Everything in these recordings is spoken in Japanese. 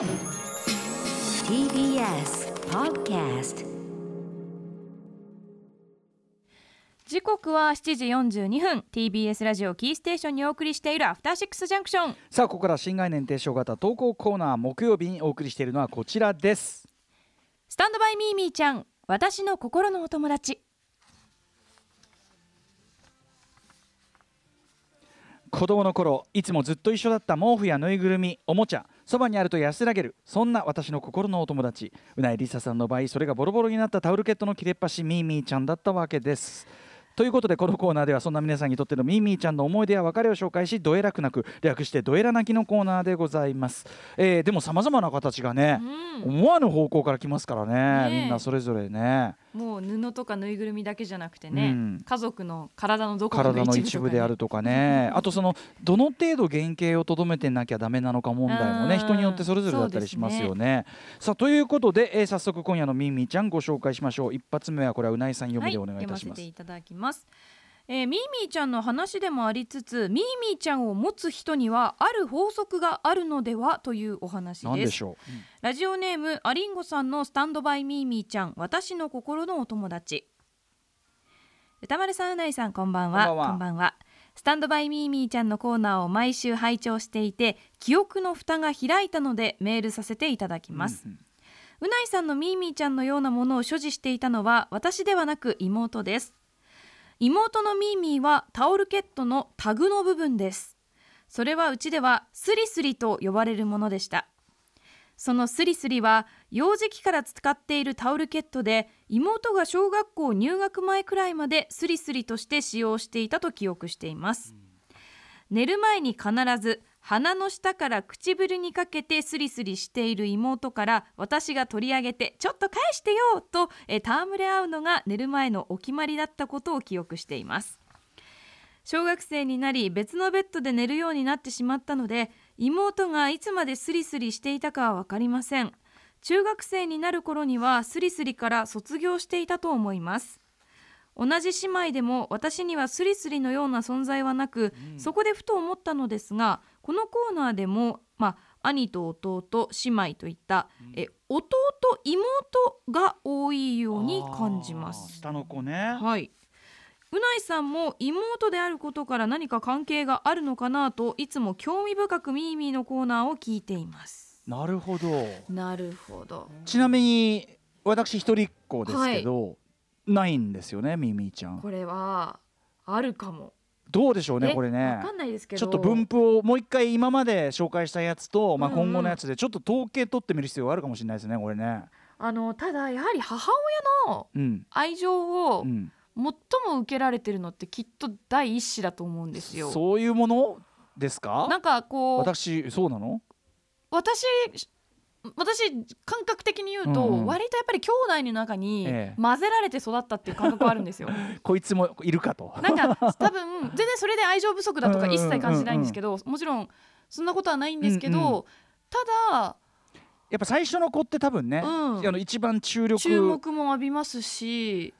TBS Podcast 時刻は7時42分。TBS ラジオキーステーションにお送りしているアフターシックスジャンクション。さあここから新概念提唱型投稿コーナー木曜日にお送りしているのはこちらです。スタンドバイミーミーちゃん私の心のお友達。子供の頃いつもずっと一緒だった毛布やぬいぐるみおもちゃそばにあると安らげる。そんな私の心のお友達。うないりささんの場合それがボロボロになったタオルケットの切れっ端ミーミーちゃんだったわけです。ということでこのコーナーではそんな皆さんにとってのミーミーちゃんの思い出や別れを紹介しどえらくなく略してどえら泣きのコーナーでございます、えーでもさまざまな形がね、思わぬ方向から来ますからねねえ。みんなそれぞれねもう布とかぬいぐるみだけじゃなくてね、うん家族の体のどこかの体の一部とか、ね、一部であるとかね あとそのどの程度原型をとどめてなきゃダメなのか問題もねうん人によってそれぞれだったりしますよね。さあということで、えー早速今夜のミンミーちゃんご紹介しましょう一発目はこれはうないさん読みでお願いいたします。はい、読ませていただきます。えー、ミーミーちゃんの話でもありつつミーミーちゃんを持つ人にはある法則があるのではというお話です。しょう、ラジオネームアリンゴさんのスタンドバイミーミーちゃん。私の心のお友達。歌丸さんうないさんこんばんは。こんばんは。スタンドバイミーミーちゃんのコーナーを毎週拝聴していて記憶の蓋が開いたのでメールさせていただきます、うんうん。うないさんのミーミーちゃんのようなものを所持していたのは私ではなく妹です妹のミーミーはタオルケットのタグの部分です。それはうちではスリスリと呼ばれるものでした。そのスリスリは幼児期から使っているタオルケットで妹が小学校入学前くらいまでスリスリとして使用していたと記憶しています、寝る前に必ず鼻の下から唇にかけてスリスリしている妹から私が取り上げてちょっと返してよとえ戯れ合うのが寝る前のお決まりだったことを記憶しています。小学生になり別のベッドで寝るようになってしまったので妹がいつまでスリスリしていたかは分かりません。中学生になる頃にはスリスリから卒業していたと思います。同じ姉妹でも私にはスリスリのような存在はなく、そこでふと思ったのですがこのコーナーでも、まあ、兄と弟姉妹といった、え弟妹が多いように感じます。下の子ね。はい。うないさんも妹であることから何か関係があるのかなといつも興味深くミーミーのコーナーを聞いています。なるほど。なるほど。ちなみに私一人っ子ですけど、ないんですよねミーミーちゃん。これはあるかも。どうでしょうねえこれねわか。んないですけど。ちょっと分布をもう一回今まで紹介したやつと、まあ、今後のやつでちょっと統計取ってみる必要があるかもしれないですねこれね。あのただやはり母親のうん愛情をうん、最も受けられてるのってきっと第一子だと思うんですよ。そういうものですか？なんかこう私そうなの？私私感覚的に言うと、うんうん。割とやっぱり兄弟の中にええ。混ぜられて育ったっていう感覚はあるんですよ。こいつもいるかと。なんか多分全然それで愛情不足だとか一切感じないんですけど、もちろんそんなことはないんですけど、うんうん。ただやっぱ最初の子って多分ね、うん。あの一番注力注目も浴びますし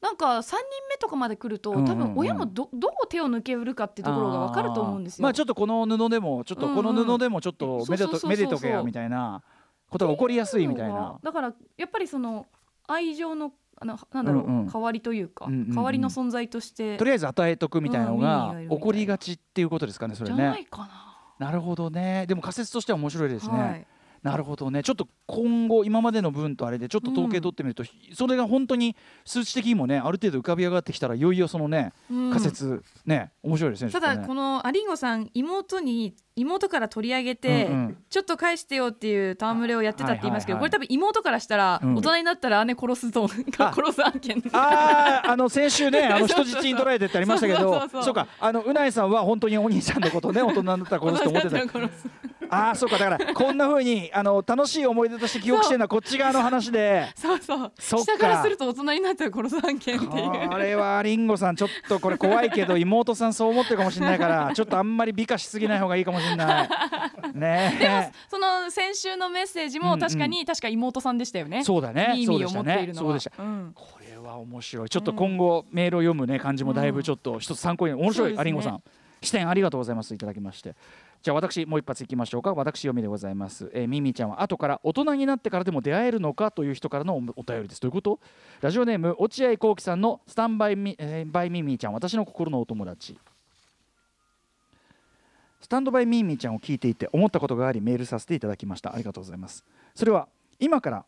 なんか3人目とかまで来るとうんうんうん。多分親もどどう手を抜けるかっていうところが分かると思うんですよ。まあちょっとこの布でもちょっとこの布でもちょっとめでうんうんとめでとけやみたいなことが起こりやすいみたいな。だからやっぱりその愛情のあのなんだろう、うんうん代わりというか、うんうんうん代わりの存在としてとりあえず与えとくみたいなのうんが起こりがちっていうことですかねそれね。かな。なるほどね。でも仮説としては面白いですね。はいなるほどね。ちょっと今後今までの分とあれでちょっと統計取ってみると、それが本当に数値的にもねある程度浮かび上がってきたらいよいよそのねうん。仮説、ね面白いですねただこのアリンゴさん妹に妹から取り上げて、うんうん。ちょっと返してよっていう戯れをやってたって言いますけど、はいはいはいこれ多分妹からしたら、うん。大人になったら姉殺すと あ殺す案件あああの先週ね あの人質に取られてってありましたけどそうか。あのうないさんは本当にお兄ちゃんのことね大人になったら殺すと思ってたああそうかだからこんな風にあの楽しい思い出として記憶してるのはこっち側の話で。そうそう。そ下からすると大人になったら殺す案件っていう。これはリンゴさんちょっとこれ怖いけど妹さんそう思ってるかもしれないから ちょっとあんまり美化しすぎない方がいいかもしれない。ね。えその先週のメッセージもうんうん。確かに、確か妹さんでしたよね。そうだね。いい意味をそうでした持っているのは。ねそうでした。うん。これは面白い。ちょっと今後メールを読むね感じもだいぶちょっと一つ参考に。面白いアリンゴさん。視点ありがとうございます。いただきましてじゃあ私もう一発いきましょうか。私読みでございます、えー、ミミちゃんは後から大人になってからでも出会えるのかという人からのお便りです。どういうこと？ラジオネーム落合幸喜さんのスタンバイミ,、えーバイミミちゃん。私の心のお友達。スタンドバイミーミーちゃんを聞いていて思ったことがありメールさせていただきました。ありがとうございます。それは今から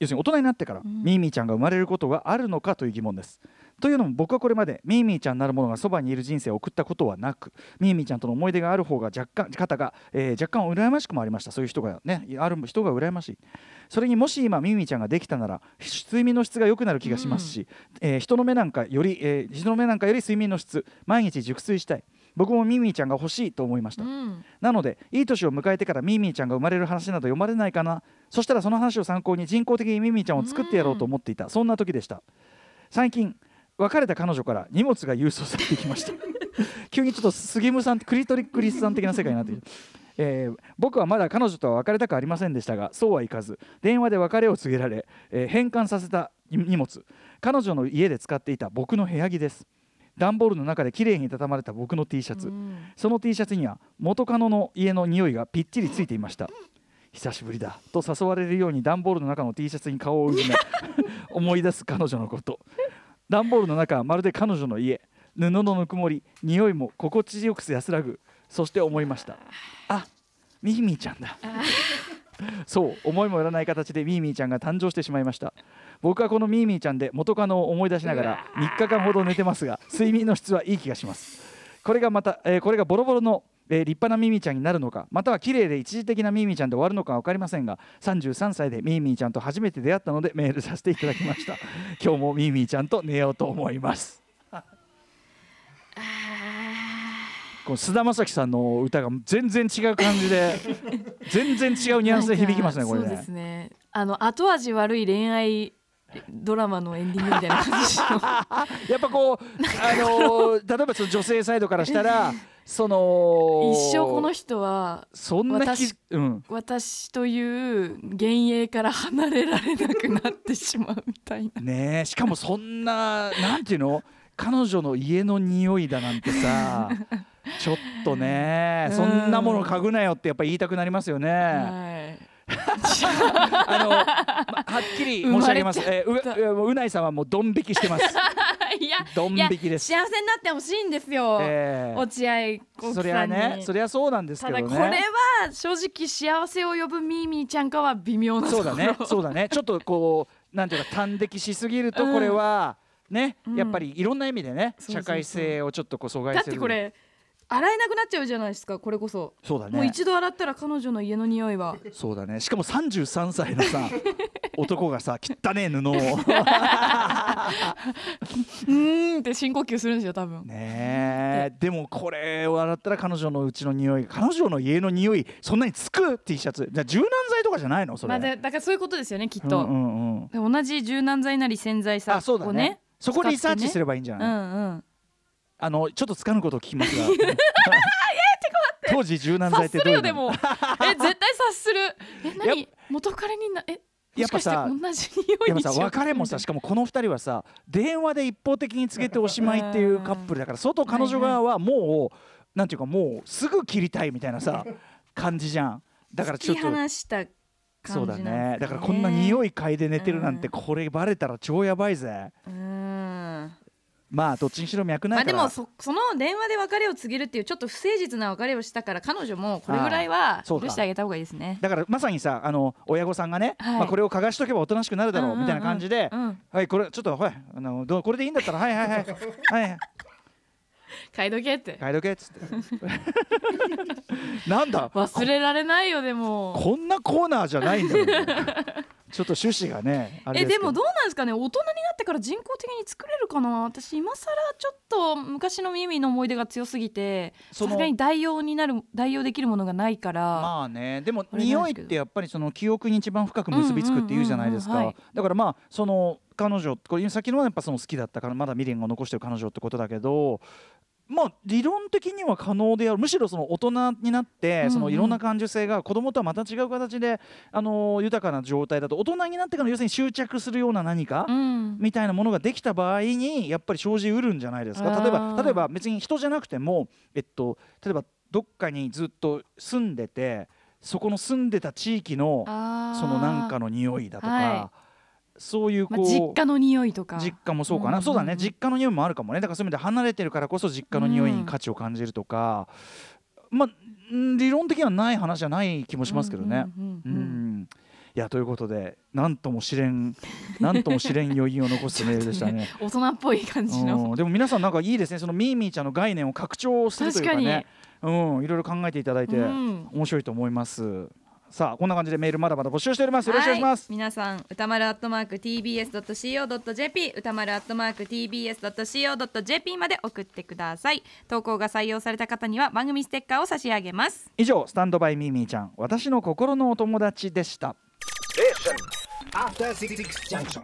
要するに大人になってから、ん。ミーミーちゃんが生まれることがあるのかという疑問です。というのも僕はこれまでミーミーちゃんなるものがそばにいる人生を送ったことはなくミーミーちゃんとの思い出がある方が若干方が、えー若干羨ましくもありました。そういう人がねある人が羨ましい。それにもし今ミーミーちゃんができたなら睡眠の質が良くなる気がしますし、えー人の目なんかより、えー人の目なんかより睡眠の質毎日熟睡したい僕もミーミーちゃんが欲しいと思いました、うん。なのでいい年を迎えてからミーミーちゃんが生まれる話など読まれないかな。そしたらその話を参考に人工的にミーミーちゃんを作ってやろうと思っていた、そんな時でした。最近別れた彼女から荷物が郵送されてきました。急にちょっと杉村さんクリトリックリスさん的な世界になっているえー僕はまだ彼女とは別れたくありませんでしたがそうはいかず電話で別れを告げられ、えー返還させた荷物。彼女の家で使っていた僕の部屋着です段ボールの中で綺麗に畳まれた僕の T シャツ、うん。その T シャツには元カノの家の匂いがぴっちりついていました。久しぶりだと誘われるように段ボールの中の T シャツに顔をうずめ 思い出す彼女のこと。段ボールの中はまるで彼女の家。布のぬくもり匂いも心地よく安らぐ。そして思いました。あ。ミーミーちゃんだ。そう思いもよらない形でミーミーちゃんが誕生してしまいました僕はこのミーミーちゃんで元カノを思い出しながら3日間ほど寝てますが睡眠の質はいい気がします。これがまた、えーこれがボロボロの、えー立派なミーミーちゃんになるのかまたは綺麗で一時的なミーミーちゃんで終わるのか分かりませんが33歳でミーミーちゃんと初めて出会ったのでメールさせていただきました。今日もミーミーちゃんと寝ようと思います。この菅田将暉さんの歌が全然違う感じで 全然違うニュアンスで響きますねこれそうでねすね。あの後味悪い恋愛ドラマのエンディングみたいな感じの やっぱこうあのー例えばその女性サイドからしたら その一生この人はそんなき私うん。私という幻影から離れられなくなってしまうみたいな。ねえしかもそんななんていうの？彼女の家の匂いだなんてさ ちょっとねそんなもの嗅ぐなよってやっぱ言いたくなりますよね。はいあの、まはっきり申し上げます。えーうう うないさんはもうドン引きしてます。いやドン引きです。幸せになってほしいんですよ、えー落合幸そりゃね、そりゃそうなんですけどね。ただこれは正直幸せを呼ぶミーミーちゃんかは微妙なそうだね、そうだね。ちょっとこうなんていうか端的しすぎるとうんこれは、ね、うんやっぱりいろんな意味でね、そうそうそう社会性をちょっとこう阻害だっする。てこれ洗えなくなっちゃうじゃないですかこれこそ、そうだね。もう一度洗ったら彼女の家の匂いは。そうだね。しかも33歳のさ 男がさ汚ねえ布を。うーんって深呼吸するんですよ多分。ねえ。でもこれを洗ったら彼女のうちの匂い彼女の家の匂いそんなにつく T シャツ。じゃあ柔軟剤とかじゃないの？それ、まあだだからそういうことですよねきっと、うんうんうん。で同じ柔軟剤なり洗剤さあそうだをね。そこリサーチすればばいいんじゃうない、んうんあのちょっとつかぬことを聞きますが。当時柔軟剤ってどういうの？るよでも。え絶対察する。えや何元彼になえやっぱさ別れもさしかもこの2人はさ電話で一方的に告げておしまいっていうカップルだから相当彼女側はもうなんていうかもうすぐ切りたいみたいなさ感じじゃん。だからちょっと。放した感じそうだね。だからこんな匂いい嗅いで寝てるなんてうんこれバレたら超やばいぜ。うんまあどっちにしろ脈なまあでいから、もそその電話で別れを告げるっていうちょっと不誠実な別れをしたから彼女もこれぐらいは許してあげた方がいいですね。だからまさにさあの親御さんがね、はい。まあ、これを嗅がしとけばおとなしくなるだろううんうんうんみたいな感じで、うんはいこれちょっとはいあのどうこれでいいんだったらはいはい。はいはい買い時計って。嗅いどけっつって。なんだ？忘れられないよでも。こんなコーナーじゃないんだよ、ね、ちょっと趣旨がねえでもどうなんですかね？大人になってから人工的に作れるかな？私今更ちょっと昔の耳の思い出が強すぎてさすがに代用になる代用できるものがないから、まあね。でも匂いってやっぱりその記憶に一番深く結びつくっていうじゃないですか。だからまあその彼女これ先のはやっぱその好きだったからまだ未練を残してる彼女ってことだけどまあ理論的には可能である。むしろその大人になって、うんうん。そのいろんな感受性が子供とはまた違う形で、あのー豊かな状態だと大人になってから要するに執着するような何か、うん。みたいなものができた場合にやっぱり生じうるんじゃないですか。例えば例えば別に人じゃなくても、えっと、例えばどっかにずっと住んでてそこの住んでた地域のそのなんかの匂いだとか、はそういうこう、まあ、実家の匂いとか。実家もそうかな、うん。そうだね。実家の匂いもあるかもね。だからそういう意味で離れてるからこそ実家の匂いに価値を感じるとか、まあん理論的にはない話じゃない気もしますけどね。うんうんううんうん。ん。いやということでなんとも試練 なんとも試練余韻を残すメールでしたね。大人っぽい感じの。うん。でも皆さんなんかいいですね。そのミーミーちゃんの概念を拡張するというかね。うん。いろいろ考えていただいてうん。面白いと思います。さあこんな感じでメールまだまだ募集しております。よろしくお願いします。はい、皆さん歌丸アットマーク tbs.co.jp 歌丸アットマーク tbs.co.jp まで送ってください投稿が採用された方には番組ステッカーを差し上げます以上スタンドバイミーミーちゃん私の心のお友達でした。Junction.